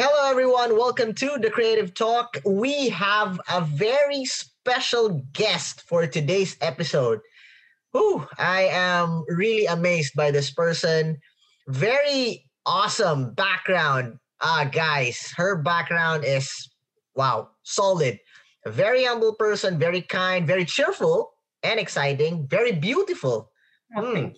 Hello, everyone. Welcome to the Creative Talk. We have a very special guest for today's episode. Whew, I am really amazed by this person. Very awesome background. Uh, guys, her background is wow, solid. A very humble person, very kind, very cheerful and exciting, very beautiful. Oh, Mm.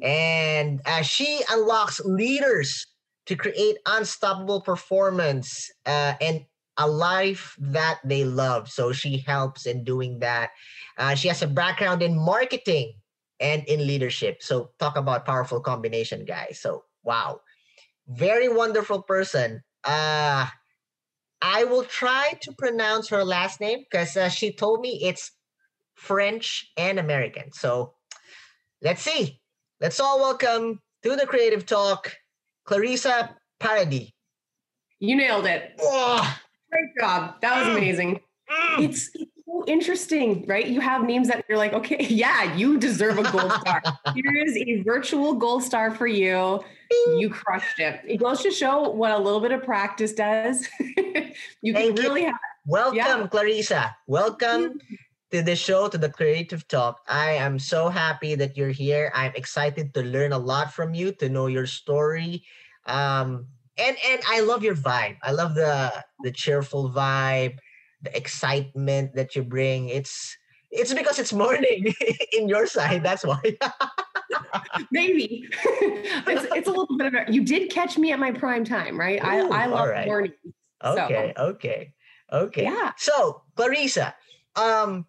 And uh, she unlocks leaders to create unstoppable performance uh, and a life that they love. So she helps in doing that. Uh, she has a background in marketing and in leadership. So talk about powerful combination, guys. So wow, very wonderful person. Uh, I will try to pronounce her last name because uh, she told me it's French and American. So let's see. Let's all welcome to the Creative Talk, Clarissa Paradis. You nailed it. Oh, Great job. That was Mm. amazing. mm. It's, it's so interesting, right? You have names that you're like, okay, yeah, you deserve a gold star. Here is a virtual gold star for you. You crushed it. It goes to show what a little bit of practice does. you can Thank you. really have Welcome, Yeah. Clarissa. Welcome to the show, to the Creative Talk. I am so happy that you're here. I'm excited to learn a lot from you, to know your story. Um, and and I love your vibe. I love the the cheerful vibe, the excitement that you bring. It's it's because it's morning in your side. That's why. maybe it's, it's a little bit of a, you did catch me at my prime time, right? Ooh, I, I love alright. mornings. Okay, okay, okay. Yeah. So, Clarissa, um,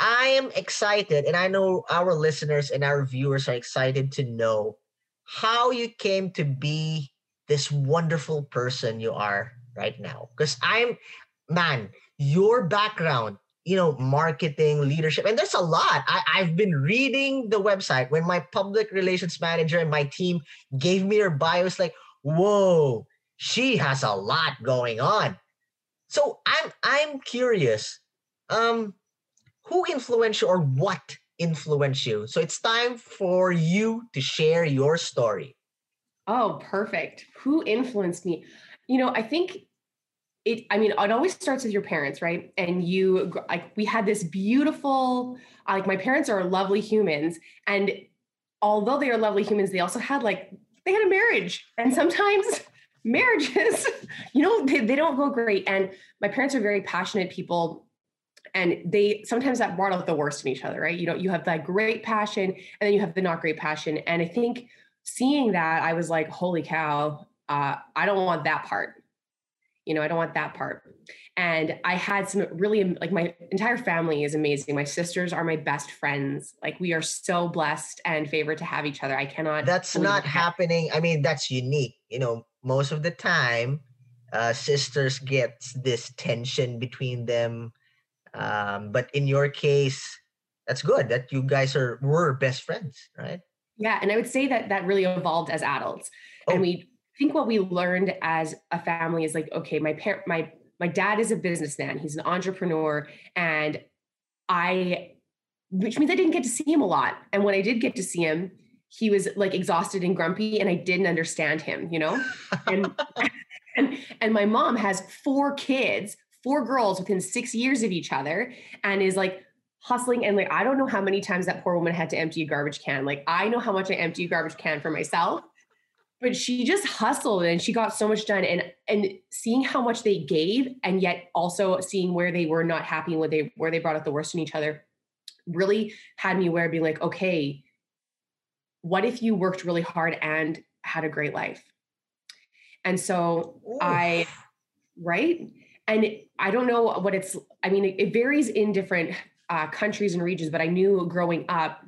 I am excited, and I know our listeners and our viewers are excited to know how you came to be this wonderful person you are right now. Because I'm, man, your background, you know, marketing, leadership, and there's a lot. I, I've been reading the website when my public relations manager and my team gave me her bio. It's like, whoa, she has a lot going on. So I'm I'm curious. Um, who influenced you or what influenced you? So it's time for you to share your story. Oh, perfect. Who influenced me? You know, I think it, I mean, it always starts with your parents, right? And you, like, we had this beautiful, uh, like, my parents are lovely humans. And although they are lovely humans, they also had, like, they had a marriage. And sometimes marriages, you know, they, they don't go great. And my parents are very passionate people. And they sometimes that brought out the worst in each other, right? You know, you have that great passion and then you have the not great passion. And I think seeing that, I was like, holy cow, uh, I don't want that part. You know, I don't want that part. And I had some really, like, my entire family is amazing. My sisters are my best friends. Like, we are so blessed and favored to have each other. I cannot. That's not it. happening. I mean, that's unique. You know, most of the time, uh, sisters get this tension between them. Um, but in your case, that's good that you guys are were best friends, right? Yeah, and I would say that that really evolved as adults. Oh. And we think what we learned as a family is like, okay, my parent, my my dad is a businessman. He's an entrepreneur, and I, which means I didn't get to see him a lot. And when I did get to see him, he was like exhausted and grumpy, and I didn't understand him. You know, and and and my mom has four kids, four girls within six years of each other, and is like hustling and like I don't know how many times that poor woman had to empty a garbage can. Like I know how much I empty a garbage can for myself. But she just hustled and she got so much done and and seeing how much they gave and yet also seeing where they were not happy and where they where they brought out the worst in each other really had me aware being like, okay, what if you worked really hard and had a great life? And so I, Oof. right? And I don't know what it's, I mean, it, varies in different uh, countries and regions, but I knew growing up,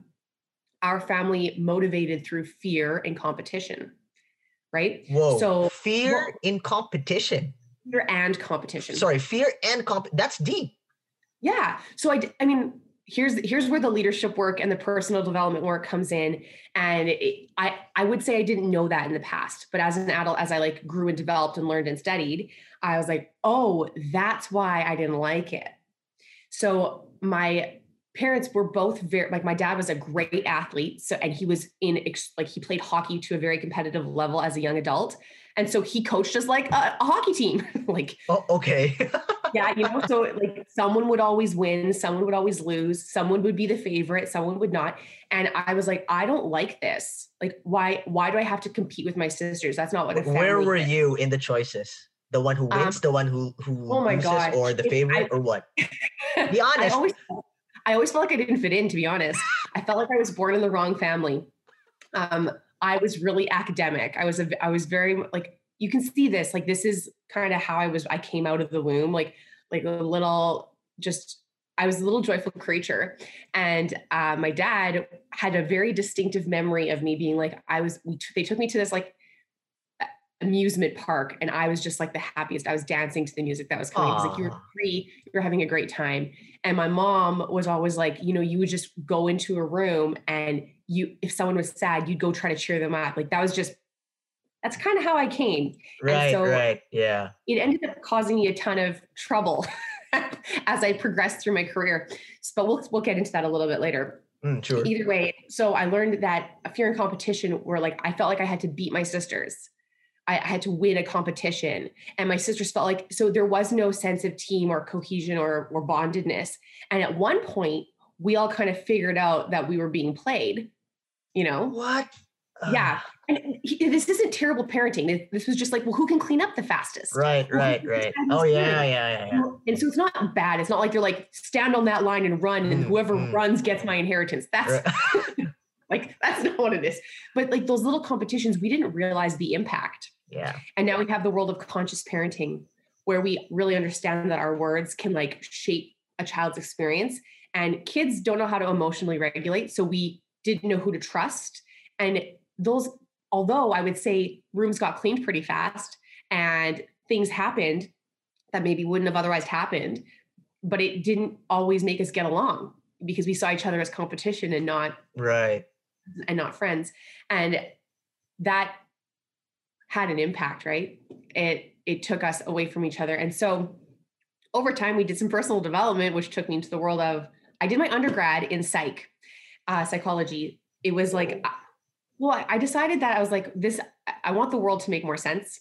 our family motivated through fear and competition, right? Whoa. So- fear in competition. Fear and competition. Sorry, fear and comp. That's deep. Yeah. So I, I mean, here's here's where the leadership work and the personal development work comes in. And it, I I would say I didn't know that in the past, but as an adult, as I like grew and developed and learned and studied, I was like, oh, that's why I didn't like it. So my parents were both very like my dad was a great athlete so and he was in like he played hockey to a very competitive level as a young adult and so he coached us like a, a hockey team like oh okay yeah you know so like someone would always win someone would always lose someone would be the favorite someone would not and i was like i don't like this like why why do i have to compete with my sisters that's not what it's like. where were is. you in the choices the one who wins um, the one who who oh my god or the favorite I, or what be honest I always, I always felt like I didn't fit in, to be honest. I felt like I was born in the wrong family. Um, I was really academic. I was a, I was very like you can see this. Like this is kind of how I was. I came out of the womb like like a little just. I was a little joyful creature, and uh, my dad had a very distinctive memory of me being like I was. We t- they took me to this like amusement park and I was just like the happiest. I was dancing to the music that was coming. like you were free, you were having a great time. And my mom was always like, you know, you would just go into a room and you if someone was sad, you'd go try to cheer them up. Like that was just that's kind of how I came. Right, so right. Yeah. It ended up causing me a ton of trouble as I progressed through my career. But we'll we'll get into that a little bit later. Mm, sure. Either way, so I learned that a fear and competition were like I felt like I had to beat my sisters I, had to win a competition. And my sisters felt like so there was no sense of team or cohesion or, or bondedness. And at one point, we all kind of figured out that we were being played, you know? What? yeah. And he, this isn't terrible parenting. This was just like, well, who can clean up the fastest? Right, right, right. Oh, yeah, yeah, yeah, yeah. And so it's not bad. It's not like you're like, stand on that line and run, and mm, whoever mm. runs gets my inheritance. That's right. like, that's not what it is. But like those little competitions, we didn't realize the impact yeah. And now we have the world of conscious parenting where we really understand that our words can like shape a child's experience. And kids don't know how to emotionally regulate. So we didn't know who to trust. And those, although I would say rooms got cleaned pretty fast and things happened that maybe wouldn't have otherwise happened, but it didn't always make us get along because we saw each other as competition and not right and not friends. And that had an impact, right? It it took us away from each other. And so over time we did some personal development, which took me into the world of I did my undergrad in psych, uh, psychology. It was like, uh, well, I decided that I was like, this, I want the world to make more sense.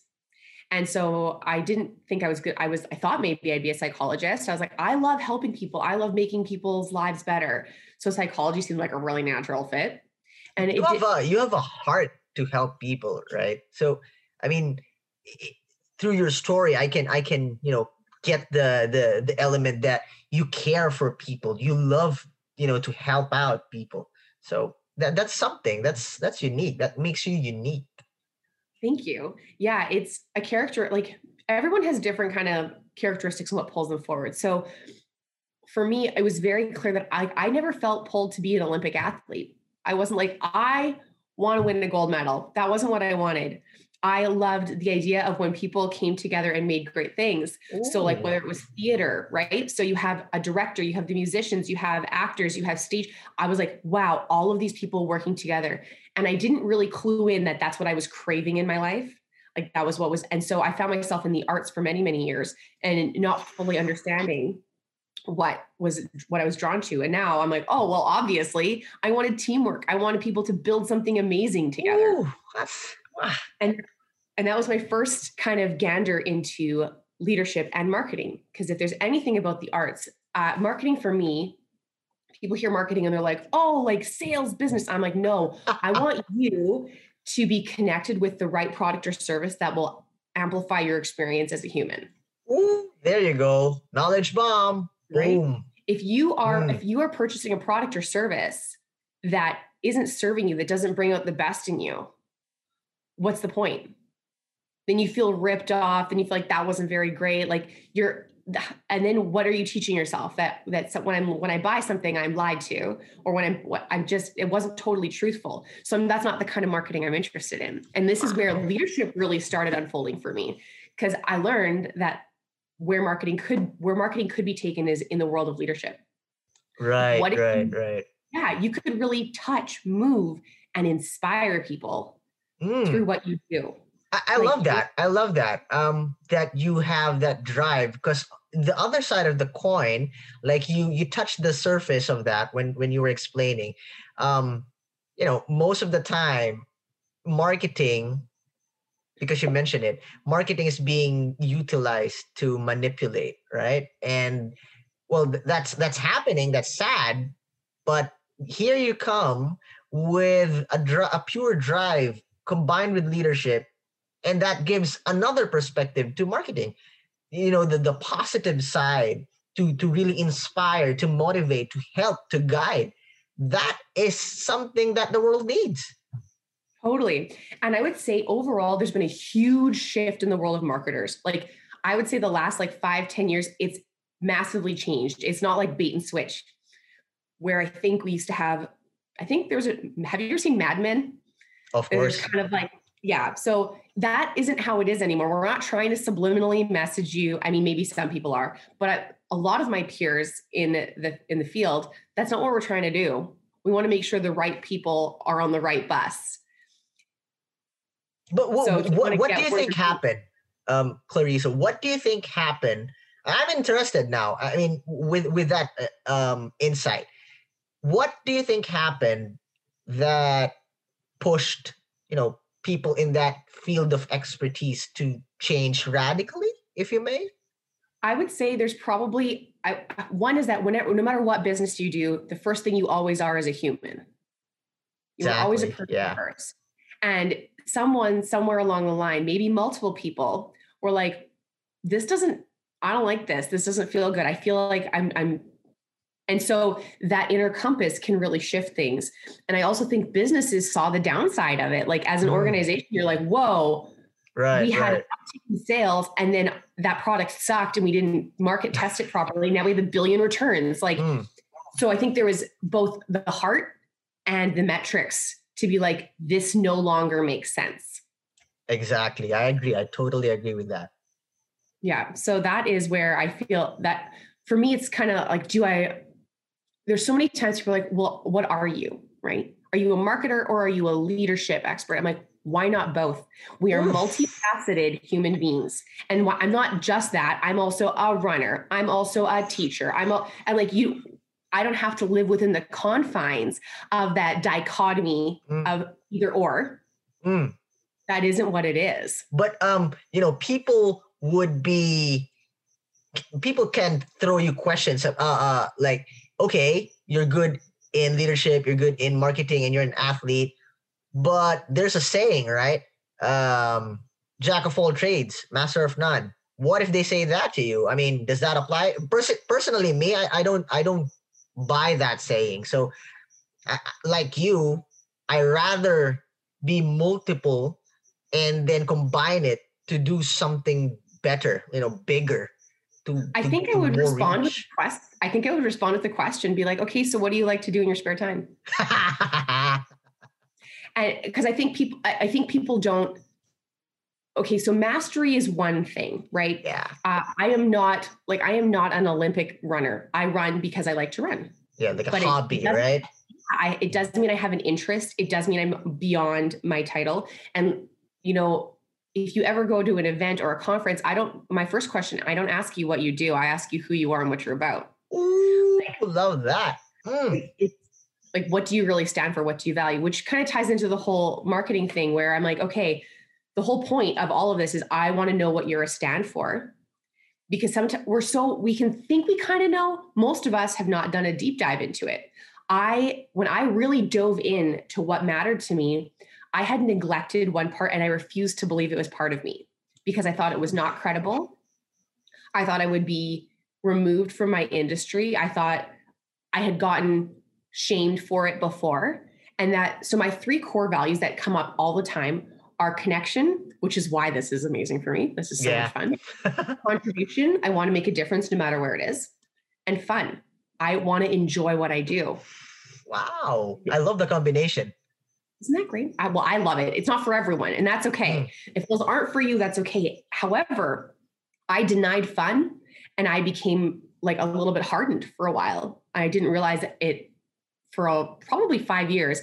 And so I didn't think I was good. I was, I thought maybe I'd be a psychologist. I was like, I love helping people. I love making people's lives better. So psychology seemed like a really natural fit. And you have did, a you have a heart to help people, right? So I mean, through your story, I can I can you know get the the the element that you care for people, you love you know to help out people. So that that's something that's that's unique. That makes you unique. Thank you. Yeah, it's a character like everyone has different kind of characteristics and what pulls them forward. So for me, it was very clear that I, I never felt pulled to be an Olympic athlete. I wasn't like, I want to win a gold medal. That wasn't what I wanted. I loved the idea of when people came together and made great things. Ooh. So, like whether it was theater, right? So, you have a director, you have the musicians, you have actors, you have stage. I was like, wow, all of these people working together. And I didn't really clue in that that's what I was craving in my life. Like, that was what was. And so, I found myself in the arts for many, many years and not fully understanding what was what I was drawn to. And now I'm like, oh, well, obviously, I wanted teamwork. I wanted people to build something amazing together. Ooh, and and that was my first kind of gander into leadership and marketing because if there's anything about the arts uh, marketing for me people hear marketing and they're like oh like sales business i'm like no i want you to be connected with the right product or service that will amplify your experience as a human Ooh, there you go knowledge bomb right Boom. if you are mm. if you are purchasing a product or service that isn't serving you that doesn't bring out the best in you what's the point? Then you feel ripped off and you feel like that wasn't very great. Like you're and then what are you teaching yourself that that's when I'm when I buy something I'm lied to or when I'm what I'm just it wasn't totally truthful. So I'm, that's not the kind of marketing I'm interested in. And this is where leadership really started unfolding for me because I learned that where marketing could where marketing could be taken is in the world of leadership. Right, what right, you, right. Yeah, you could really touch, move, and inspire people mm. through what you do. I, I like, love that. I love that. Um, that you have that drive because the other side of the coin, like you you touched the surface of that when when you were explaining. Um, you know, most of the time, marketing, because you mentioned it, marketing is being utilized to manipulate, right? And well, that's that's happening. That's sad, but here you come with a, dr- a pure drive combined with leadership and that gives another perspective to marketing you know the, the positive side to to really inspire to motivate to help to guide that is something that the world needs totally and i would say overall there's been a huge shift in the world of marketers like i would say the last like five ten years it's massively changed it's not like bait and switch where i think we used to have i think there was a have you ever seen mad men of course there's kind of like yeah. So that isn't how it is anymore. We're not trying to subliminally message you. I mean, maybe some people are, but I, a lot of my peers in the in the field, that's not what we're trying to do. We want to make sure the right people are on the right bus. But what, so what, what do you think happened, um, Clarissa? What do you think happened? I'm interested now. I mean, with with that uh, um, insight, what do you think happened that pushed you know people in that field of expertise to change radically, if you may? I would say there's probably I, one is that whenever, no matter what business you do, the first thing you always are is a human. You're exactly. always a person yeah. first. And someone somewhere along the line, maybe multiple people, were like, "This doesn't. I don't like this. This doesn't feel good. I feel like I'm I'm and so that inner compass can really shift things. And I also think businesses saw the downside of it. Like as an mm. organization, you're like, whoa, right, we had right. sales and then that product sucked and we didn't market test it properly. Now we have a billion returns. Like, mm. so I think there was both the heart and the metrics to be like, this no longer makes sense. Exactly. I agree. I totally agree with that. Yeah. So that is where I feel that for me, it's kind of like, do I there's so many times people are like, well, what are you? Right? Are you a marketer or are you a leadership expert? I'm like, why not both? We are multifaceted human beings. And wh- I'm not just that. I'm also a runner. I'm also a teacher. I'm a, and like you, I don't have to live within the confines of that dichotomy mm. of either or. Mm. That isn't what it is. But um, you know, people would be people can throw you questions uh, uh like okay, you're good in leadership, you're good in marketing, and you're an athlete, but there's a saying, right? Um, jack of all trades, master of none. What if they say that to you? I mean, does that apply? Pers- personally, me, I, I don't, I don't buy that saying. So, I, like you, I rather be multiple and then combine it to do something better, you know, bigger to, I think I would respond reach. with the quest. I think I would respond with the question, be like, okay, so what do you like to do in your spare time? because I think people, I think people don't. Okay, so mastery is one thing, right? Yeah. Uh, I am not like I am not an Olympic runner. I run because I like to run. Yeah, like a but hobby, it, right? I, it doesn't mean I have an interest. It does mean I'm beyond my title. And you know, if you ever go to an event or a conference, I don't, my first question, I don't ask you what you do. I ask you who you are and what you're about. Ooh, like, love that. Mm. It's like, what do you really stand for? What do you value? Which kind of ties into the whole marketing thing where I'm like, okay, the whole point of all of this is I want to know what you're a stand for. Because sometimes we're so, we can think we kind of know. Most of us have not done a deep dive into it. I, when I really dove in to what mattered to me, I had neglected one part and I refused to believe it was part of me because I thought it was not credible. I thought I would be removed from my industry. I thought I had gotten shamed for it before. And that, so my three core values that come up all the time are connection, which is why this is amazing for me. This is so yeah. much fun. Contribution, I want to make a difference no matter where it is. And fun, I want to enjoy what I do. Wow. I love the combination. Isn't that great? I, well, I love it. It's not for everyone, and that's okay. Mm. If those aren't for you, that's okay. However, I denied fun and I became like a little bit hardened for a while. I didn't realize it for a, probably five years.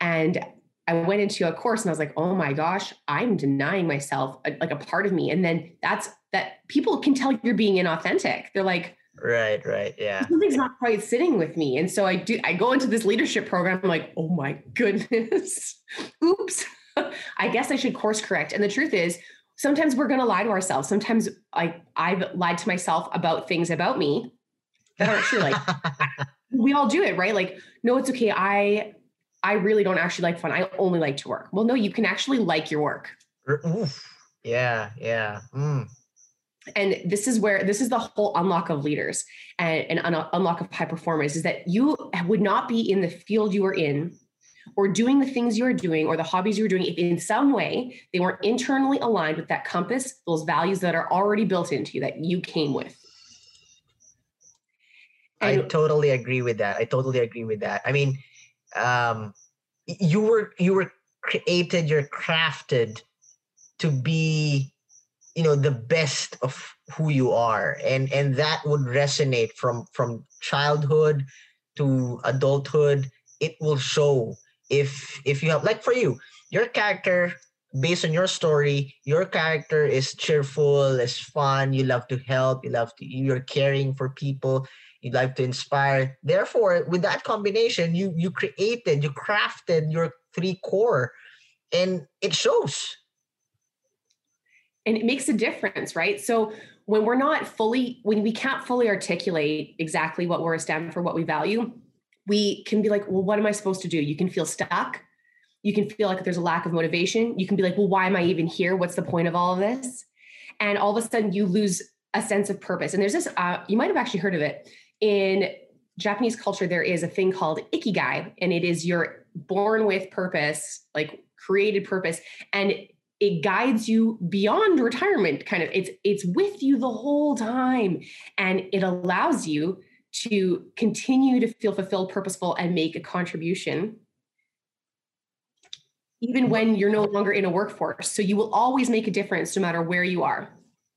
And I went into a course and I was like, oh my gosh, I'm denying myself a, like a part of me. And then that's that people can tell you're being inauthentic. They're like, right, right, yeah. Something's not quite sitting with me. And so I do, I go into this leadership program. I'm like, oh my goodness, oops. I guess I should course correct. And the truth is, sometimes we're going to lie to ourselves. Sometimes like I've lied to myself about things about me that aren't true. Like we all do it, right? Like, no, it's okay. I I really don't actually like fun. I only like to work. Well, no, you can actually like your work. Oof. Yeah, yeah. Mm. And this is where this is the whole unlock of leaders and, and un- unlock of high performers is that you would not be in the field you are in or doing the things you are doing or the hobbies you're doing if in some way they weren't internally aligned with that compass, those values that are already built into you that you came with. And I totally agree with that. I totally agree with that. I mean, um, you were you were created, you're crafted to be, you know, the best of who you are, and and that would resonate from from childhood to adulthood. It will show if if you have like for you, your character based on your story, your character is cheerful, is fun, you love to help, you love to you're caring for people you'd like to inspire. Therefore with that combination you you created you crafted your three core and it shows. And it makes a difference right? So when we're not fully when we can't fully articulate exactly what we're a stand for what we value we can be like well what am i supposed to do? You can feel stuck. You can feel like there's a lack of motivation. You can be like well why am i even here? What's the point of all of this? And all of a sudden you lose a sense of purpose. And there's this uh, you might have actually heard of it in Japanese culture, there is a thing called ikigai, and it is your born with purpose, like created purpose, and it guides you beyond retirement. Kind of, it's it's with you the whole time, and it allows you to continue to feel fulfilled, purposeful, and make a contribution, even when you're no longer in a workforce. So you will always make a difference, no matter where you are.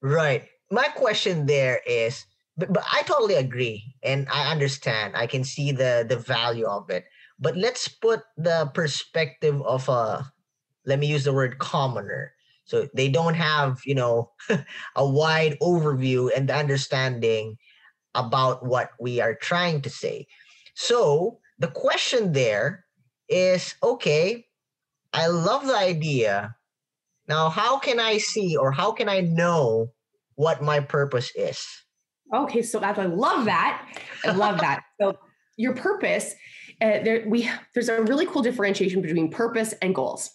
Right. My question there is but, but I totally agree and I understand. I can see the the value of it. But let's put the perspective of a let me use the word commoner. So they don't have, you know, a wide overview and understanding about what we are trying to say. So the question there is okay, I love the idea. Now, how can I see or how can I know what my purpose is? Okay, so I love that. I love that. So your purpose, uh, there we there's a really cool differentiation between purpose and goals.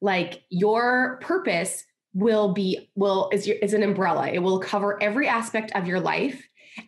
Like your purpose will be will is your is an umbrella. It will cover every aspect of your life,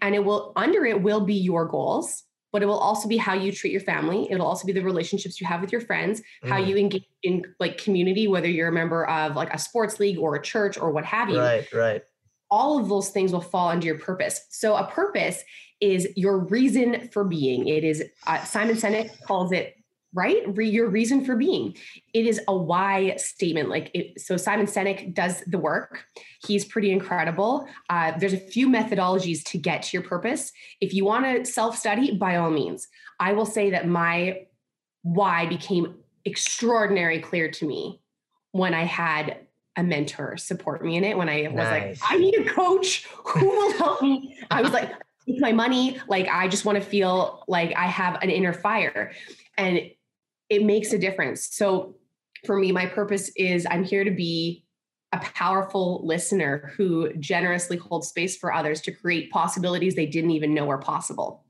and it will under it will be your goals. But it will also be how you treat your family. It'll also be the relationships you have with your friends, mm. how you engage in like community, whether you're a member of like a sports league or a church or what have you. Right, right all of those things will fall under your purpose. So a purpose is your reason for being. It is uh, Simon Sinek calls it right? Re- your reason for being. It is a why statement like it, so simon sinek does the work. He's pretty incredible. Uh, there's a few methodologies to get to your purpose. If you want to self-study by all means. I will say that my why became extraordinary clear to me when i had a mentor support me in it when I was nice. like, I need a coach who will help me. I was like, my money, like I just want to feel like I have an inner fire. And it makes a difference. So for me, my purpose is I'm here to be a powerful listener who generously holds space for others to create possibilities they didn't even know were possible.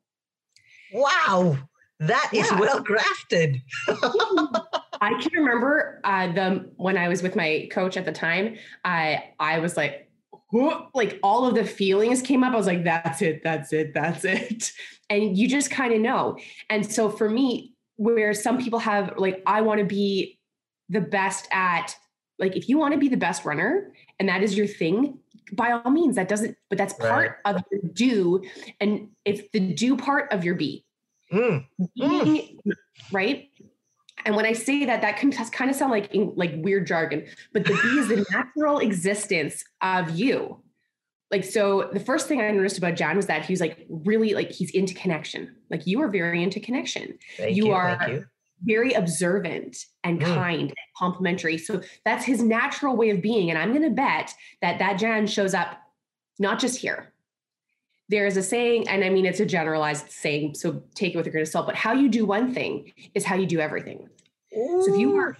Wow. That is yeah. well crafted. I can remember uh, the when I was with my coach at the time. I I was like, who, like all of the feelings came up. I was like, that's it, that's it, that's it, and you just kind of know. And so for me, where some people have like, I want to be the best at like if you want to be the best runner and that is your thing by all means that doesn't but that's part right. of the do and it's the do part of your be Mm. Mm. Right. And when I say that, that can kind of sound like like weird jargon, but the B is the natural existence of you. Like so, the first thing I noticed about Jan was that he was like really like he's into connection. Like you are very into connection. Thank you, you are you. very observant and Mm. kind and complimentary. So that's his natural way of being. And I'm going to bet that that Jan shows up not just here. There's a saying, and I mean, it's a generalized saying, so take it with a grain of salt, but how you do one thing is how you do everything. So if you are,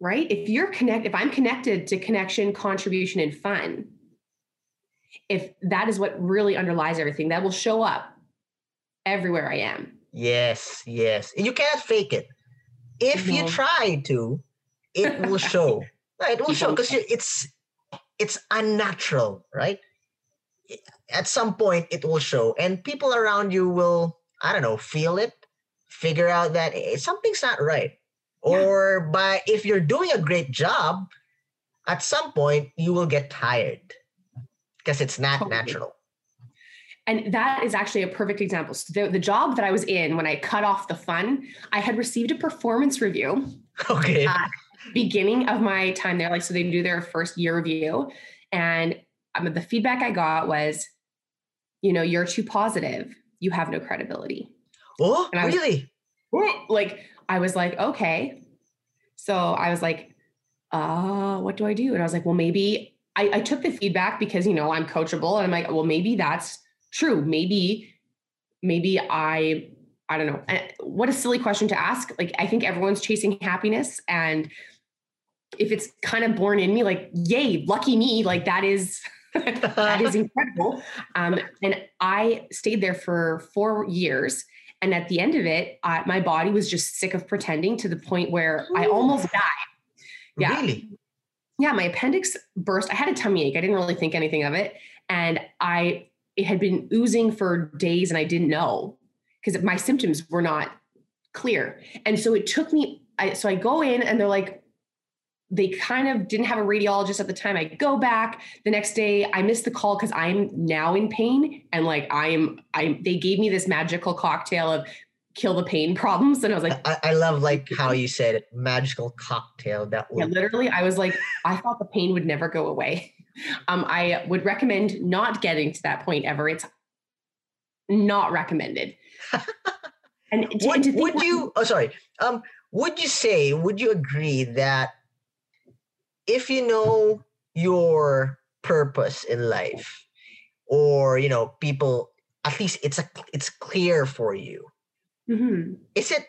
right? If you're connect, if I'm connected to connection, contribution, and fun, if that is what really underlies everything, that will show up everywhere I am. Yes, yes. And you cannot fake it. If you try to, it will show. right? It will show because it's it's unnatural, right? At some point, it will show, and people around you will, I don't know, feel it, figure out that eh, something's not right, Yeah. or by if you're doing a great job, at some point you will get tired because it's not Totally. natural. And that is actually a perfect example. So the, the job that I was in when I cut off the fun, I had received a performance review Okay. Uh, beginning of my time there. Like, so they do their first year review. And um, the feedback I got was, you know, you're too positive. You have no credibility. oh, and I was- really? Like, I was like, okay. So I was like, uh, what do I do? And I was like, well, maybe I, I took the feedback because, you know, I'm coachable. And I'm like, well, maybe that's true. Maybe, maybe I, I don't know. Eh, What a silly question to ask. Like, I think everyone's chasing happiness. And if it's kind of born in me, like, yay, lucky me, like that is, that is incredible. Um, and I stayed there for four years. And at the end of it, I, my body was just sick of pretending to the point where I almost died. Yeah. Really? Yeah, my appendix burst. I had a tummy ache. I didn't really think anything of it. And I, it had been oozing for days and I didn't know because my symptoms were not clear. And so it took me, I, so I go in and they're like, they kind of didn't have a radiologist at the time. I go back the next day. I missed the call because I'm now in pain and like I'm I they gave me this magical cocktail of kill the pain problems. And I was like, I, I love like how you said it, magical cocktail that yeah, literally, I was like, I thought the pain would never go away. Um, I would recommend not getting to that point ever. It's not recommended. and to, and would, think would you oh sorry um would you say would you agree that if you know your purpose in life or you know people at least it's a it's clear for you Mhm. is it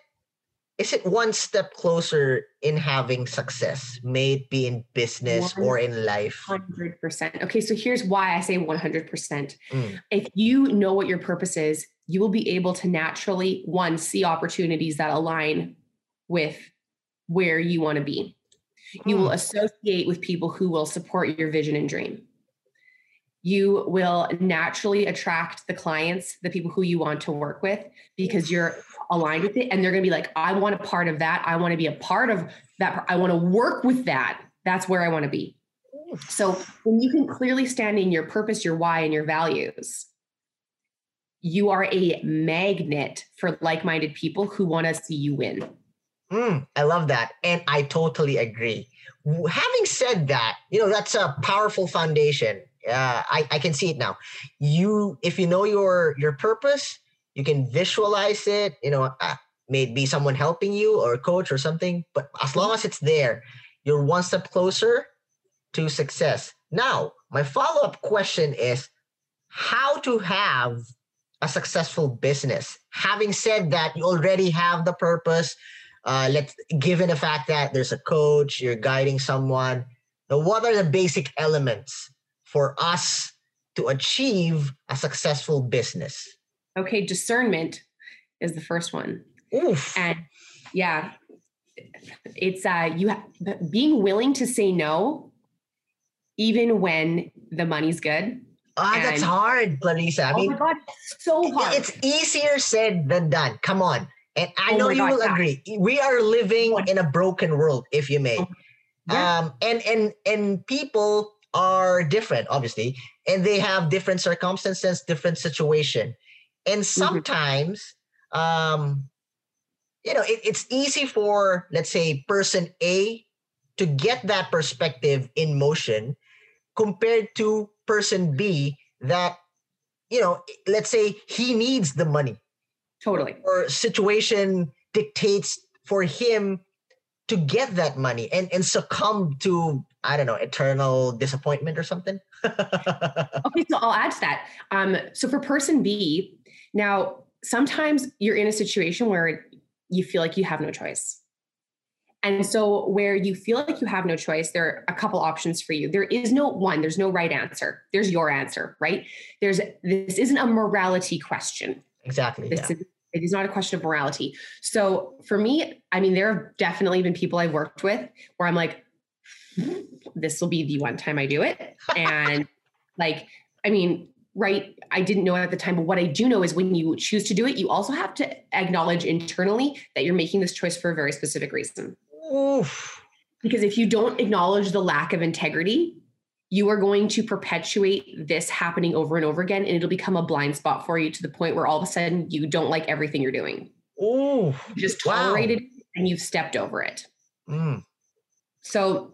is it one step closer in having success may it be in business One or in life 100%. Okay, so here's why I say 100%. Mm. If you know what your purpose is, you will be able to naturally, one, see opportunities that align with where you want to be. You will Hmm. associate with people who will support your vision and dream. You will naturally attract the clients, the people who you want to work with, because you're aligned with it. And they're going to be like, I want a part of that. I want to be a part of that. I want to work with that. That's where I want to be. So when you can clearly stand in your purpose, your why, and your values, you are a magnet for like minded people who want to see you win. Mm, I love that. And I totally agree. Having said that, you know, that's a powerful foundation. Uh, I, I can see it now. You, if you know your your purpose, you can visualize it. You know, uh, maybe someone helping you or a coach or something. But as long as it's there, you're one step closer to success. Now, my follow up question is how to have a successful business. Having said that, you already have the purpose, uh, let's given the fact that there's a coach, you're guiding someone. Now, what are the basic elements for us to achieve a successful business? Okay, discernment is the first one. Oof. And yeah, it's uh you ha- being willing to say no even when the money's good. Ah, that's hard, Clarissa. I oh mean, my god, so hard. it's easier said than done. Come on. And I Oh know you God, will yeah. agree. We are living What? in a broken world, if you may. Yeah. um and and and people are different obviously and they have different circumstances different situation and Mm-hmm. sometimes um you know it, it's easy for let's say person a to get that perspective in motion compared to person b that you know let's say he needs the money totally. or situation dictates for him to get that money and and succumb to I don't know eternal disappointment or something? okay, so I'll add to that. Um, so for person B, now sometimes you're in a situation where you feel like you have no choice. And so, where you feel like you have no choice, there are a couple options for you. There is no one, there's no right answer. There's your answer, right? There's this isn't a morality question. Exactly. This yeah. is it is not a question of morality. So for me, I mean, there have definitely been people I've worked with where I'm like, hmm, this will be the one time I do it. And like, I mean, right, I didn't know at the time, but what I do know is when you choose to do it, you also have to acknowledge internally that you're making this choice for a very specific reason. Oof. Because if you don't acknowledge the lack of integrity, you are going to perpetuate this happening over and over again, and it'll become a blind spot for you to the point where all of a sudden you don't like everything you're doing. Oh, just tolerated wow. and you've stepped over it. Mm. So,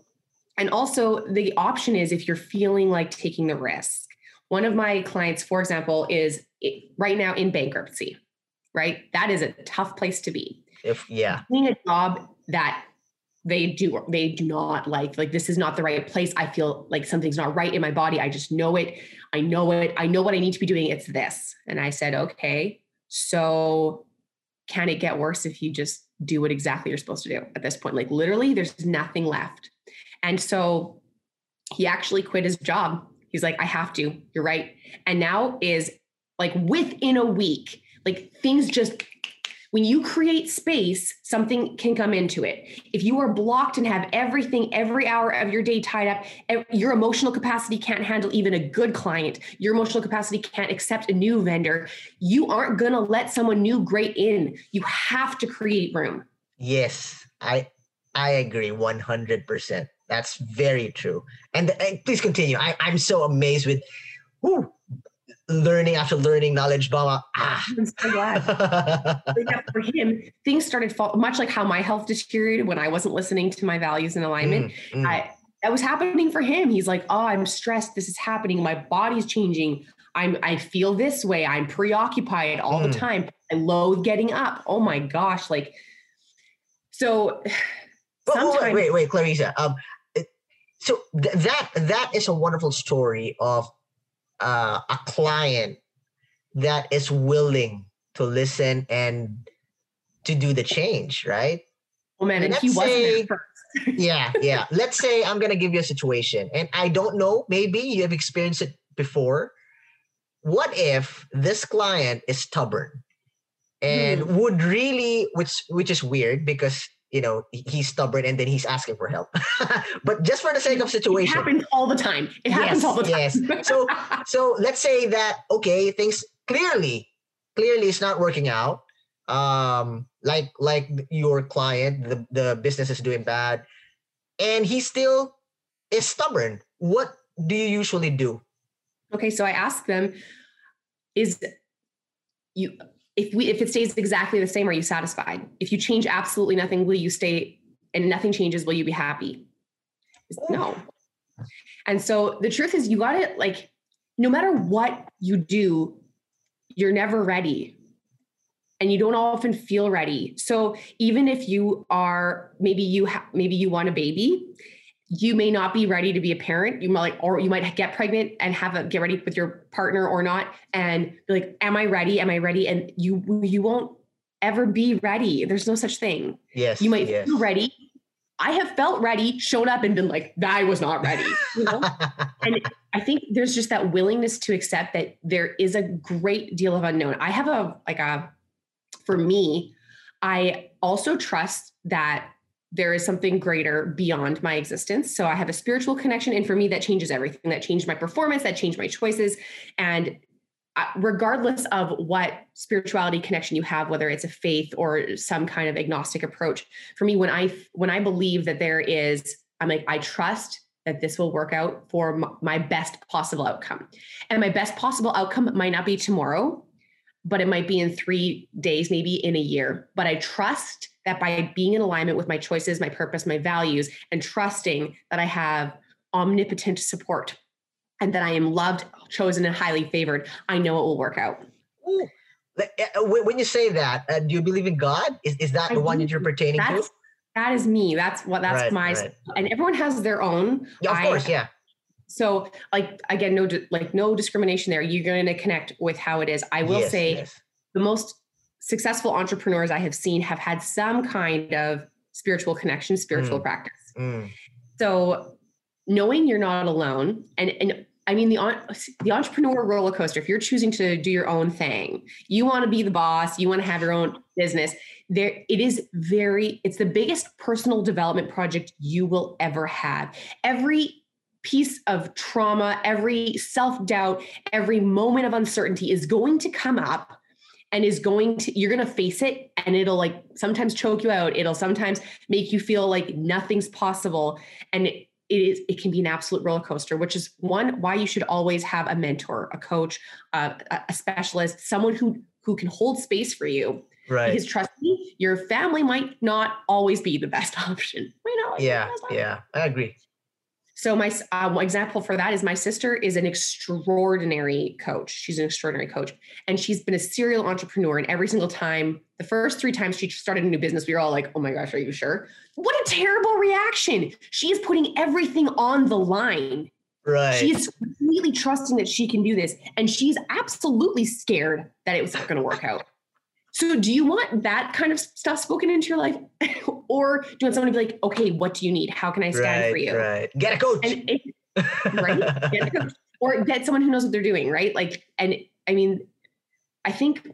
and also the option is if you're feeling like taking the risk. One of my clients, for example, is right now in bankruptcy, right? That is a tough place to be. If yeah, doing a job that they do they do not like like this is not the right place. I feel like something's not right in my body. I just know it. I know it. I know what i need to be doing. It's this. And i said okay. So can it get worse if you just do what exactly you're supposed to do at this point? Like literally there's nothing left. And so he actually quit his job. He's like i have to. You're right. And now is like within a week like things just when you create space, something can come into it. If you are blocked and have everything every hour of your day tied up, eh, your emotional capacity can't handle even a good client. Your emotional capacity can't accept a new vendor. You aren't going to let someone new great in. You have to create room. Yes, I I agree 100%. That's very true. And, and please continue. I, I'm so amazed with whoo, learning after learning, knowledge, blah, blah. Ah. I'm so glad. for him, things started fall much like how my health deteriorated when I wasn't listening to my values and alignment. Mm, mm. I, that was happening for him. He's like, oh, I'm stressed. This is happening. My body's changing. I'm I feel this way. I'm preoccupied all mm. the time. I loathe getting up. Oh my gosh. Like, so oh, wait, wait, wait, Clarissa. Um, so th- that that is a wonderful story of uh, a client that is willing to listen and to do the change, right? Oh man, and, he wasn't yeah, yeah. Let's say I'm gonna give you a situation, and I don't know. Maybe you have experienced it before. What if this client is stubborn and hmm. would really, which which is weird because you know he's stubborn and then he's asking for help. But just for the sake of situation it happens all the time. It happens yes, all the time. Yes so so let's say that okay things clearly clearly it's not working out. Um like like your client the, the business is doing bad and he still is stubborn. What do you usually do? Okay so i ask them is you if we if it stays exactly the same are you satisfied? If you change absolutely nothing will you stay and nothing changes will you be happy? No. And so the truth is you got it like no matter what you do you're never ready. And you don't often feel ready. So even if you are maybe you ha- maybe you want a baby you may not be ready to be a parent. You might or you might get pregnant and have a get ready with your partner or not, and be like, "Am I ready? Am I ready?" And you you won't ever be ready. There's no such thing. Yes, you might yes. feel ready. I have felt ready, showed up, and been like, "I was not ready." You know? and I think there's just that willingness to accept that there is a great deal of unknown. I have a like a for me, I also trust that there is something greater beyond my existence. So I have a spiritual connection. And for me, that changes everything. That changed my performance, that changed my choices. And uh, regardless of what spirituality connection you have whether it's a faith or some kind of agnostic approach for me when i when i believe that there is i'm like i trust that this will work out for my best possible outcome and my best possible outcome might not be tomorrow but it might be in 3 days maybe in a year but i trust that by being in alignment with my choices, my purpose, my values, and trusting that I have omnipotent support and that I am loved, chosen, and highly favored, I know it will work out. Ooh, uh, when you say that, uh, do you believe in God? Is, is that I the one that you're pertaining to? That is me. That's what that's right, my right. and everyone has their own. Yeah, of I, course, yeah. So, like again, no like no discrimination there. You're going to connect with how it is. I will yes, say yes. the most successful entrepreneurs I have seen have had some kind of spiritual connection, spiritual mm. practice. Mm. So, knowing you're not alone and and I mean, the the entrepreneur roller coaster. If you're choosing to do your own thing, you want to be the boss. You want to have your own business. There, it is very. It's the biggest personal development project you will ever have. Every piece of trauma, every self doubt, every moment of uncertainty is going to come up and is going to you're going to face it and it'll like sometimes choke you out. It'll sometimes make you feel like nothing's possible. And it, it is it can be an absolute roller coaster which is one why you should always have a mentor a coach uh, a specialist someone who who can hold space for you. Right. Because trust me your family might not always be the best option. Yeah yeah i agree so my uh, example for that is my sister is an extraordinary coach. She's an extraordinary coach, and she's been a serial entrepreneur. And every single time, the first three times she started a new business, we were all like, "Oh my gosh, are you sure?" What a terrible reaction! She is putting everything on the line. Right. She's completely trusting that she can do this, and she's absolutely scared that it was not going to work out. So, do you want that kind of stuff spoken into your life, or do you want someone to be like, "Okay, what do you need? How can I stand right, for you?" Right. Get a coach. It, right. Get a coach. Or get someone who knows what they're doing. Right. Like, and I mean, I think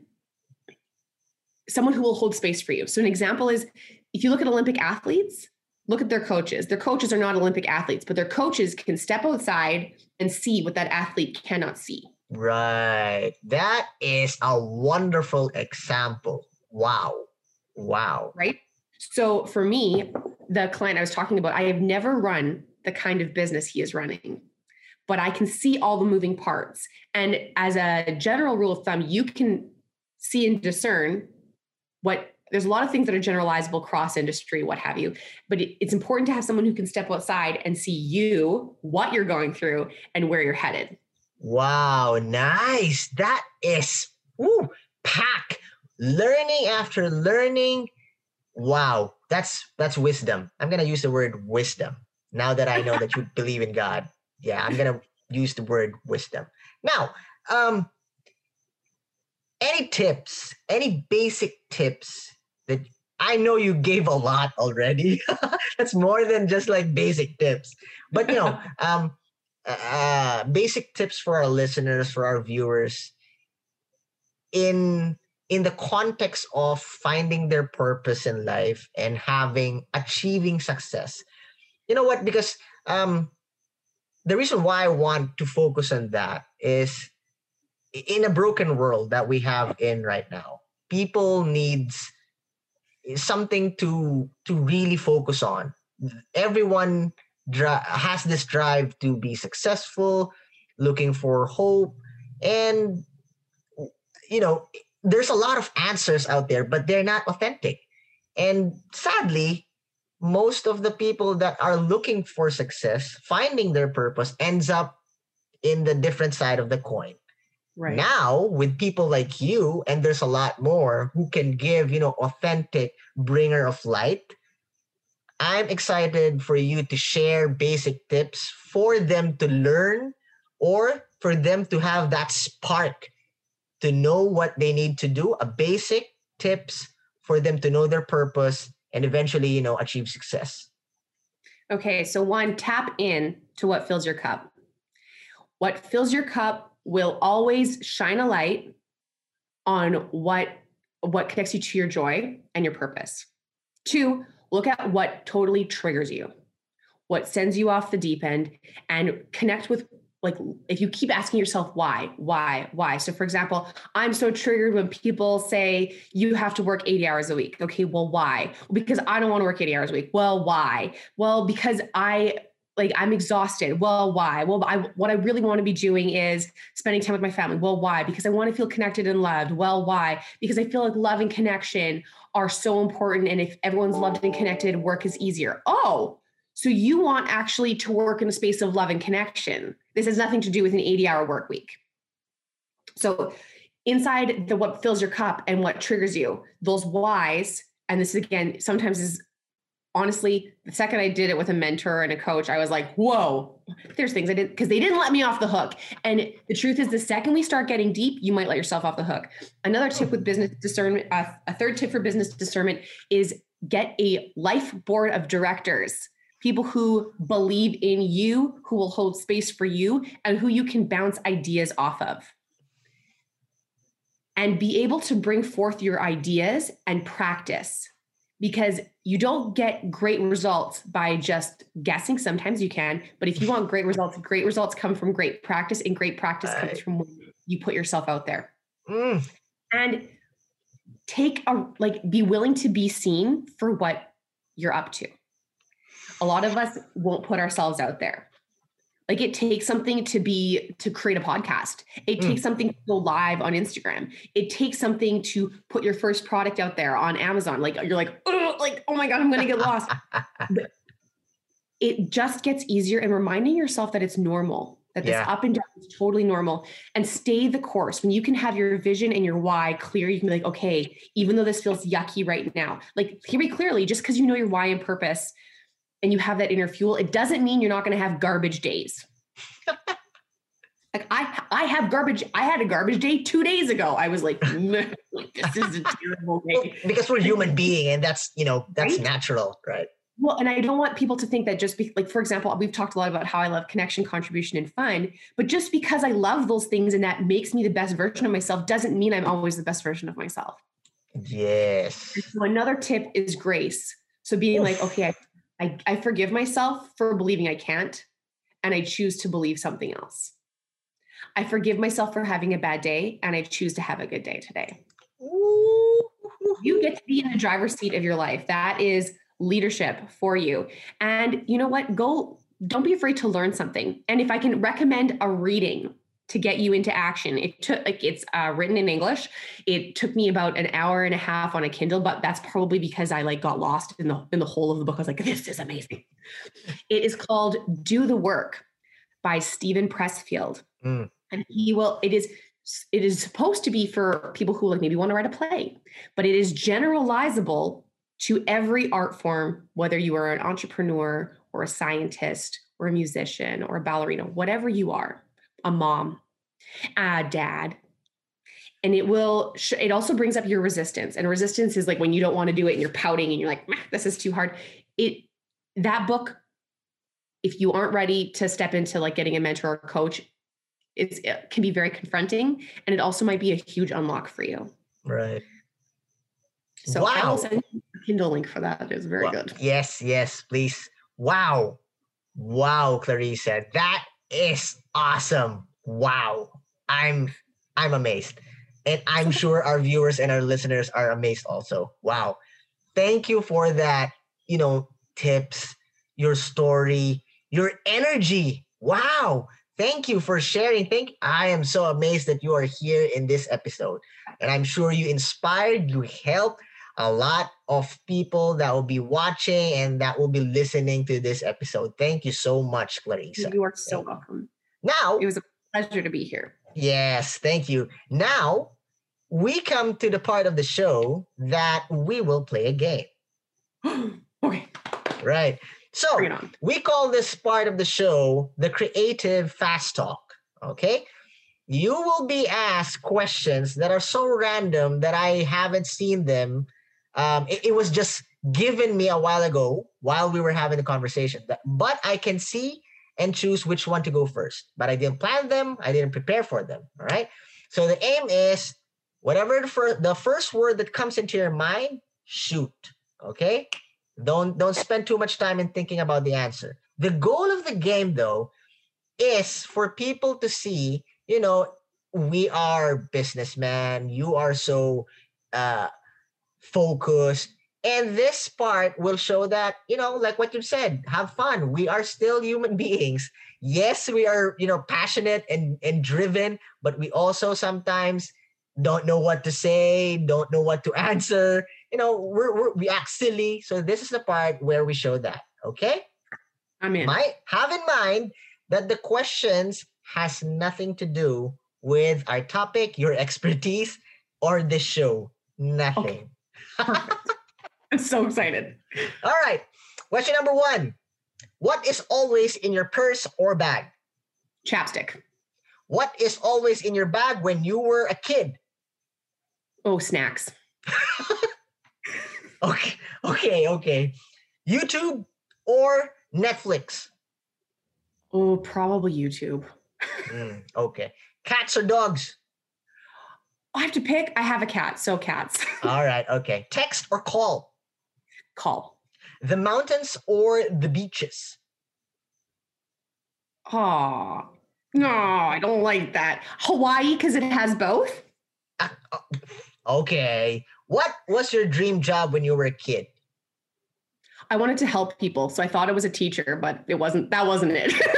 someone who will hold space for you. So, an example is if you look at Olympic athletes, look at their coaches. Their coaches are not Olympic athletes, but their coaches can step outside and see what that athlete cannot see. Right. That is a wonderful example. Wow. Wow. Right. So for me, the client I was talking about, I have never run the kind of business he is running, but I can see all the moving parts. And as a general rule of thumb, you can see and discern what there's a lot of things that are generalizable cross industry, what have you. But it's important to have someone who can step outside and see you, what you're going through, and where you're headed. Wow, nice. That is woo, pack. Learning after learning. Wow, that's that's wisdom. I'm gonna use the word wisdom now that I know that you believe in God. Yeah, I'm gonna use the word wisdom. Now, um, any tips, any basic tips that I know you gave a lot already. That's more than just like basic tips. But you know, um, uh, basic tips for our listeners, for our viewers, in in the context of finding their purpose in life and having achieving success. You know what? Because um, the reason why I want to focus on that is in a broken world that we have in right now, people needs something to to really focus on. Everyone dri- has this drive to be successful, looking for hope, and you know, there's a lot of answers out there, but they're not authentic. And sadly, most of the people that are looking for success, finding their purpose, ends up in the different side of the coin. Right. Now, with people like you, and there's a lot more who can give, you know, authentic bringer of light, I'm excited for you to share basic tips for them to learn or for them to have that spark to know what they need to do, a basic tips for them to know their purpose and eventually, you know, achieve success. Okay, so one, tap in to what fills your cup. What fills your cup will always shine a light on what what connects you to your joy and your purpose. Two, look at what totally triggers you, what sends you off the deep end, and connect with like if you keep asking yourself why why why. So for example i'm so triggered when people say you have to work 80 hours a week. Okay well why? Because i don't want to work 80 hours a week. Well why? Well because i like i'm exhausted. Well why? Well I, what i really want to be doing is spending time with my family. Well why? Because i want to feel connected and loved. Well why? Because i feel like love and connection are so important and if everyone's loved and connected work is easier. Oh so you want actually to work in a space of love and connection. This has nothing to do with an 80 hour work week. So inside the what fills your cup and what triggers you, those whys, and this again sometimes is honestly, the second I did it with a mentor and a coach, I was like, whoa, there's things I did because they didn't let me off the hook. And the truth is, the second we start getting deep, you might let yourself off the hook. Another tip with business discernment, uh, a third tip for business discernment is get a life board of directors. People who believe in you, who will hold space for you, and who you can bounce ideas off of. And be able to bring forth your ideas and practice because you don't get great results by just guessing. Sometimes you can, but if you want great results, great results come from great practice, and great practice right. comes from when you put yourself out there. Mm. And take a like be willing to be seen for what you're up to. A lot of us won't put ourselves out there. Like it takes something to be to create a podcast. It mm. takes something to go live on Instagram. It takes something to put your first product out there on Amazon. Like you're like, like, oh my God, I'm gonna get lost. it just gets easier and reminding yourself that it's normal, that this yeah. up and down is totally normal. And stay the course. When you can have your vision and your why clear, you can be like, okay, even though this feels yucky right now, like hear me clearly, just because you know your why and purpose and you have that inner fuel, it doesn't mean you're not going to have garbage days. like I, I have garbage. I had a garbage day two days ago. I was like, this is a terrible day. because we're human being, and that's you know that's right? natural, right? Well, and I don't want people to think that just be, like, for example, we've talked a lot about how I love connection, contribution, and fun. But just because I love those things and that makes me the best version of myself doesn't mean I'm always the best version of myself. Yes. So another tip is grace. So being Oof. like, okay, I I, I forgive myself for believing I can't, and I choose to believe something else. I forgive myself for having a bad day, and I choose to have a good day today. You get to be in the driver's seat of your life. That is leadership for you. And you know what? Go, don't be afraid to learn something. And if I can recommend a reading to get you into action. It took like it's uh, written in English. It took me about an hour and a half on a Kindle, but that's probably because I like got lost in the in the whole of the book. I was like, this is amazing. it is called "Do the Work" by Steven Pressfield, mm. and he will. It is it is supposed to be for people who like maybe want to write a play, but it is generalizable to every art form, whether you are an entrepreneur or a scientist or a musician or a ballerina, whatever you are a mom, a dad. And it will, it also brings up your resistance. And resistance is like when you don't want to do it and you're pouting and you're like, this is too hard. It, that book, if you aren't ready to step into like getting a mentor or coach, it's, it can be very confronting. And it also might be a huge unlock for you. Right. So wow. I will send you a Kindle link for that. It's very well, good. Yes, yes, please. Wow. Wow, Clarissa. That is awesome. Wow. I'm I'm amazed. And I'm sure our viewers and our listeners are amazed also. Wow. Thank you for that, you know, tips, your story, your energy. Wow. Thank you for sharing. Thank I am so amazed that you are here in this episode. And I'm sure you inspired, you helped a lot of people that will be watching and that will be listening to this episode. Thank you so much, Clarissa. You are so welcome. Now, it was a pleasure to be here. Yes, thank you. Now, we come to the part of the show that we will play a game. okay. Right. So, we call this part of the show the creative fast talk. Okay. You will be asked questions that are so random that I haven't seen them um, it, it, was just given me a while ago while we were having the conversation. But I can see and choose which one to go first. But I didn't plan them. I didn't prepare for them. All right. So the aim is whatever the, fir- the first word that comes into your mind, shoot. Okay. Don't don't spend too much time in thinking about the answer. The goal of the game, though, is for people to see, you know, we are businessmen. You are so uh, focused. And this part will show that, you know, like what you said, have fun. We are still human beings. Yes, we are, you know, passionate and, and driven, but we also sometimes don't know what to say, don't know what to answer. You know, we're, we're we act silly. So this is the part where we show that. Okay. I mean, My, have in mind that the questions has nothing to do with our topic, your expertise, or the show? Nothing. Perfect. I'm so excited. All right. Question number one What is always in your purse or bag? Chapstick. What is always in your bag when you were a kid? Oh, snacks. Okay, okay, okay. YouTube or Netflix? Oh, probably YouTube. Mm, okay. Cats or dogs? I have to pick. I have a cat, so cats. All right, okay. Text or call? Call. The mountains or the beaches? Oh, no, I don't like that. Hawaii, because it has both. Ah, oh, okay. What was your dream job when you were a kid? I wanted to help people, so I thought it was a teacher, but it wasn't. That wasn't it.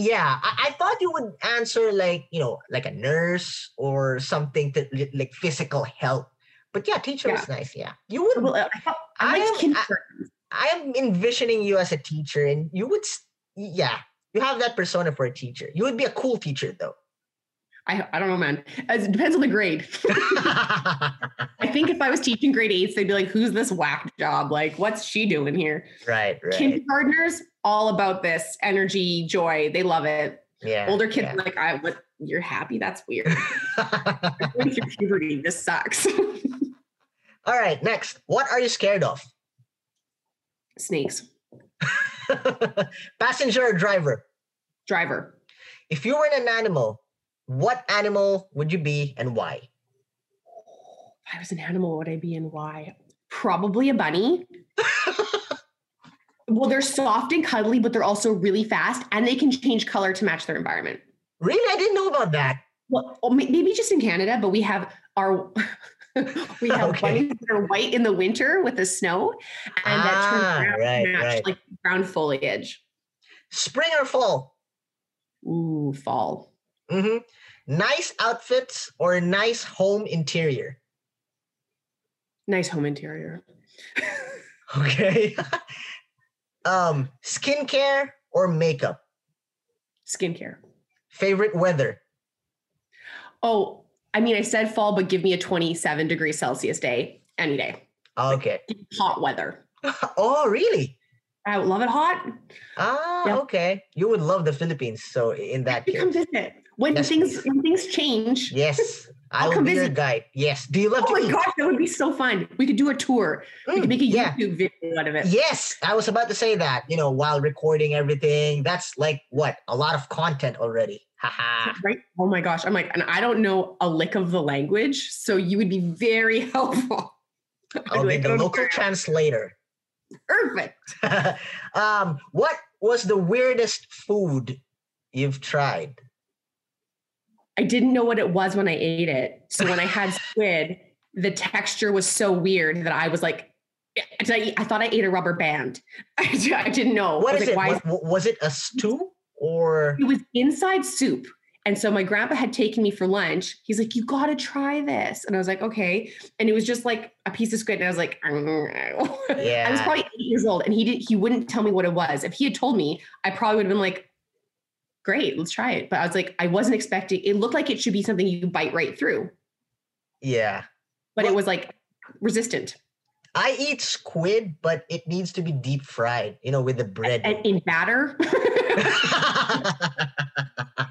Yeah, I, I thought you would answer like, you know, like a nurse or something to like physical help. But yeah, teacher Yeah. was nice. Yeah. You would well, I, I I am- kindergarten. I am envisioning you as a teacher, and you would, yeah, you have that persona for a teacher. You would be a cool teacher, though. I, I don't know, man. It depends on the grade. I think if I was teaching grade eights, they'd be like, "Who's this whack job? Like, what's she doing here?" right, right. Kindergartners, all about this energy, joy. They love it. yeah. Older kids, yeah. are like, "I what? You're happy? That's weird. Going through puberty. This sucks." All right, next. What are you scared of? Snakes. Passenger or driver? Driver. If you were an animal, what animal would you be and why? If I was an animal, what would I be and why? Probably a bunny. Well, they're soft and cuddly, but they're also really fast and they can change color to match their environment. Really? I didn't know about that. Well, maybe just in Canada, but we have our we have Okay. bunnies that are white in the winter with the snow, and that Ah, turns brown right, match right. like brown foliage. Spring or fall? Ooh, fall. Mm-hmm. Nice outfits or nice home interior? Nice home interior. Okay. Um, skincare or makeup? Skincare. Favorite weather? Oh, I mean, I said fall, but give me a 27 degree Celsius day any day. Okay. Hot weather. oh, really? I would love it hot. Ah, Yeah. okay. You would love the Philippines. So in that You come case, visit. When Yes, things please. when things change. yes, I I'll will come be your visit. guide. Yes. Do you love Oh to my eat? gosh, that would be so fun. We could do a tour. we Mm, could make a yeah. YouTube video out of it. Yes, I was about to say that. You know, while recording everything, that's like what a lot of content already. Haha. Right? Oh my gosh. I'm like, and I don't know a lick of the language. So you would be very helpful. I'll be like, the "Oh, local translator. Perfect. um, what was the weirdest food you've tried? I didn't know what it was when I ate it. So when I had squid, the texture was so weird that I was like, I, I thought I ate a rubber band. I, didn't know. What I was like, it? is Was, was it a stew or? it was inside soup. And so my grandpa had taken me for lunch. He's like, you got to try this. And I was like, okay. And it was just like a piece of squid. And I was like, "Yeah." I was probably eight years old and he did, he wouldn't tell me what it was. If he had told me, I probably would have been like, great, let's try it. But I was like, I wasn't expecting, it looked like it should be something you bite right through, Yeah. but it was like resistant I eat squid, but it needs to be deep fried, you know, with the bread. and in batter.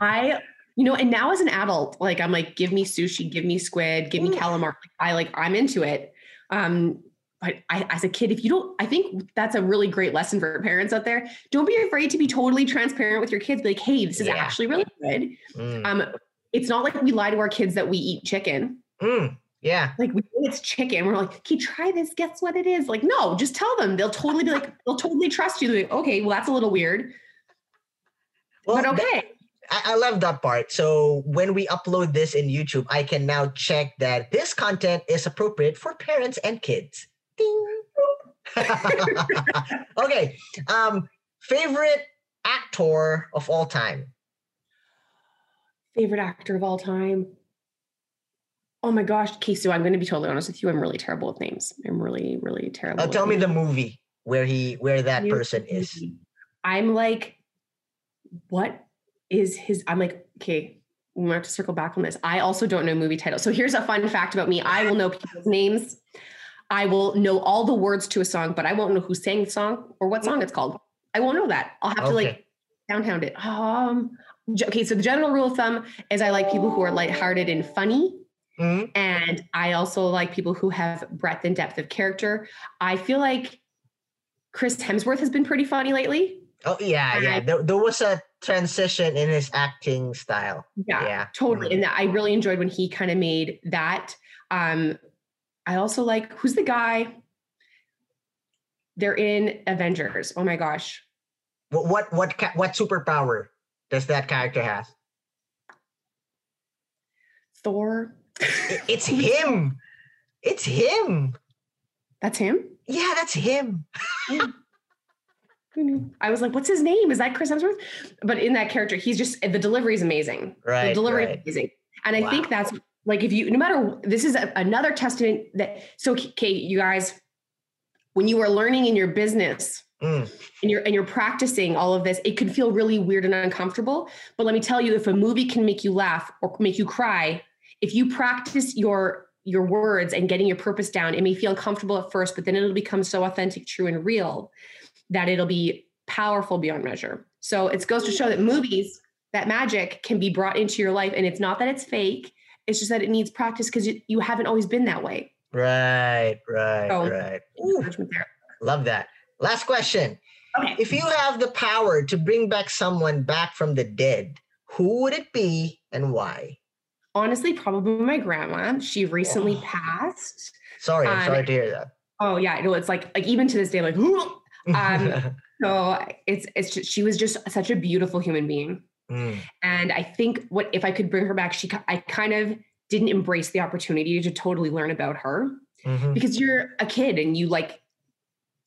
I, you know, and now as an adult, like I'm like, give me sushi, give me squid, give me calamari. I like, I'm into it. Um, but I, as a kid, if you don't, I think that's a really great lesson for parents out there. Don't be afraid to be totally transparent with your kids. Be like, hey, this is Yeah. actually really good. Mm, Um, it's not like we lie to our kids that we eat chicken. mm, yeah. Like we it's chicken. We're like, okay, try this. Guess what it is? Like, no, just tell them. They'll totally be like, they'll totally trust you. Like, okay, well, that's a little weird, Well, but okay. I, I love that part. So when we upload this in YouTube, I can now check that this content is appropriate for parents and kids. Ding. okay. Um, favorite actor of all time. Favorite actor of all time. Oh my gosh, okay. So I'm going to be totally honest with you. I'm really terrible with names. I'm really, really terrible. Uh, tell me the movie where he where that New person is. I'm like, what is his? I'm like, okay, we have to circle back on this. I also don't know movie titles. So here's a fun fact about me. I will know people's names. I will know all the words to a song, but I won't know who sang the song or what song it's called. I won't know that. I'll have to like downtown it. Um okay, so the general rule of thumb is I like people who are lighthearted and funny. Mm-hmm. And I also like people who have breadth and depth of character. I feel like Chris Hemsworth has been pretty funny lately. Oh yeah, and yeah. There, there was a transition in his acting style. Yeah, yeah. totally. Mm-hmm. And I really enjoyed when he kind of made that. Um, I also like who's the guy? They're in Avengers. Oh my gosh. What what what what superpower does that character have? Thor. It's him. It's him. That's him? Yeah, that's him. I was like, what's his name? Is that Chris Hemsworth? But in that character, he's just the delivery is amazing. Right. The delivery right. is amazing. And I wow. think that's like if you no matter this is a, another testament that so Kate, you guys, when you are learning in your business mm. and you're and you're practicing all of this, it can feel really weird and uncomfortable. But let me tell you, if a movie can make you laugh or make you cry, if you practice your your words and getting your purpose down, it may feel uncomfortable at first, but then it'll become so authentic, true, and real that it'll be powerful beyond measure. So it goes to show that movies, that magic can be brought into your life. And it's not that it's fake, it's just that it needs practice because you, you haven't always been that way. Right, right, so, right. Love that. Last question. Okay. If you have the power to bring back someone back from the dead, who would it be and why? Honestly, probably my grandma. She recently oh. passed. Sorry, I'm um, sorry to hear that. Oh yeah, know. It's like like even to this day, like um, so it's it's just, she was just such a beautiful human being. Mm. And I think what if I could bring her back, she I kind of didn't embrace the opportunity to totally learn about her. Mm-hmm. because you're a kid and you like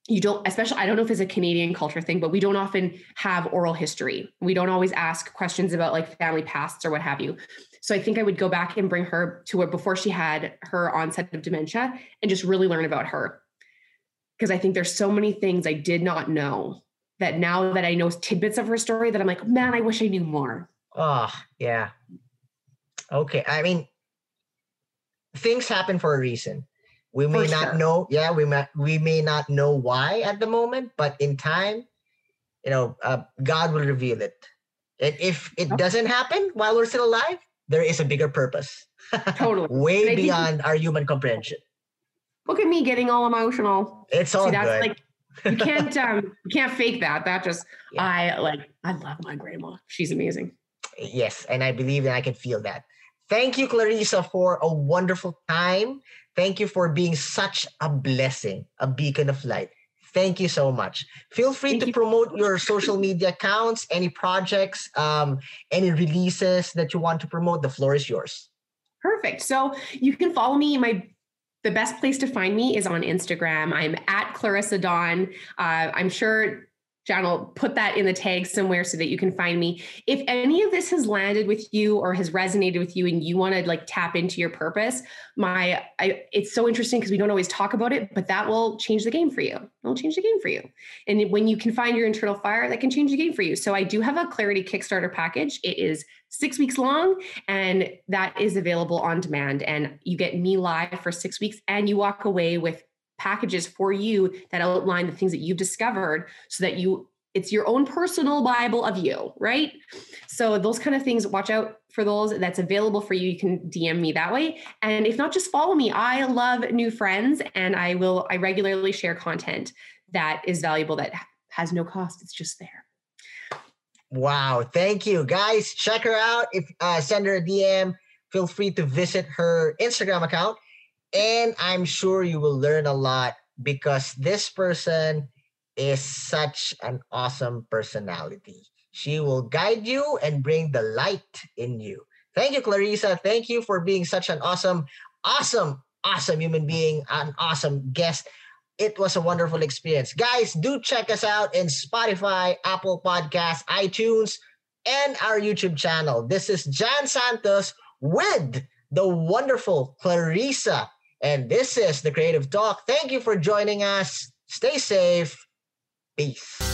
you don't especially i don't know if it's a canadian culture thing but we don't often have oral history. We don't always ask questions about like family pasts or what have you. So i think i would go back and bring her to where before she had her onset of dementia and just really learn about her. Because I think there's so many things I did not know that now that I know tidbits of her story that I'm like, man, I wish I knew more. Oh, yeah. Okay. I mean, things happen for a reason. We may for not sure. know, yeah, we may we may not know why at the moment, but in time, you know, uh, God will reveal it. And if it doesn't happen while we're still alive, there is a bigger purpose. Totally. Way beyond our human comprehension. Look at me getting all emotional. It's all See, that's good. like you can't um you can't fake that. That just yeah. I like I love my grandma. She's amazing. Yes, and I believe that I can feel that. Thank you, Clarissa, for a wonderful time. Thank you for being such a blessing, a beacon of light. Thank you so much. Feel free Thank to you. promote your social media accounts, any projects, um, any releases that you want to promote. The floor is yours. Perfect. So you can follow me. My the best place to find me is on Instagram. I'm at Clarissa Dawn. Uh, I'm sure John will put that in the tag somewhere so that you can find me. If any of this has landed with you or has resonated with you and you want to like tap into your purpose, my I, it's so interesting because we don't always talk about it, but that will change the game for you. It'll change the game for you. And when you can find your internal fire, that can change the game for you. So I do have a Clarity Kickstarter package. It is six weeks long and that is available on demand. And you get me live for six weeks and you walk away with packages for you that outline the things that you've discovered so that you it's your own personal bible of you right? So those kind of things watch out for those that's available for you. You can dm me that way. And if not just follow me. I love new friends and i will i regularly share content that is valuable that has no cost. It's just there. Wow. Thank you. Guys check her out. If uh, send her a dm feel free to visit her instagram account and I'm sure you will learn a lot because this person is such an awesome personality. She will guide you and bring the light in you. Thank you, Clarissa. Thank you for being such an awesome, awesome, awesome human being, an awesome guest. It was a wonderful experience. Guys, do check us out in Spotify, Apple Podcasts, iTunes, and our YouTube channel. This is Jan Santos with the wonderful Clarissa and this is the Creative Talk. Thank you for joining us. Stay safe. Peace.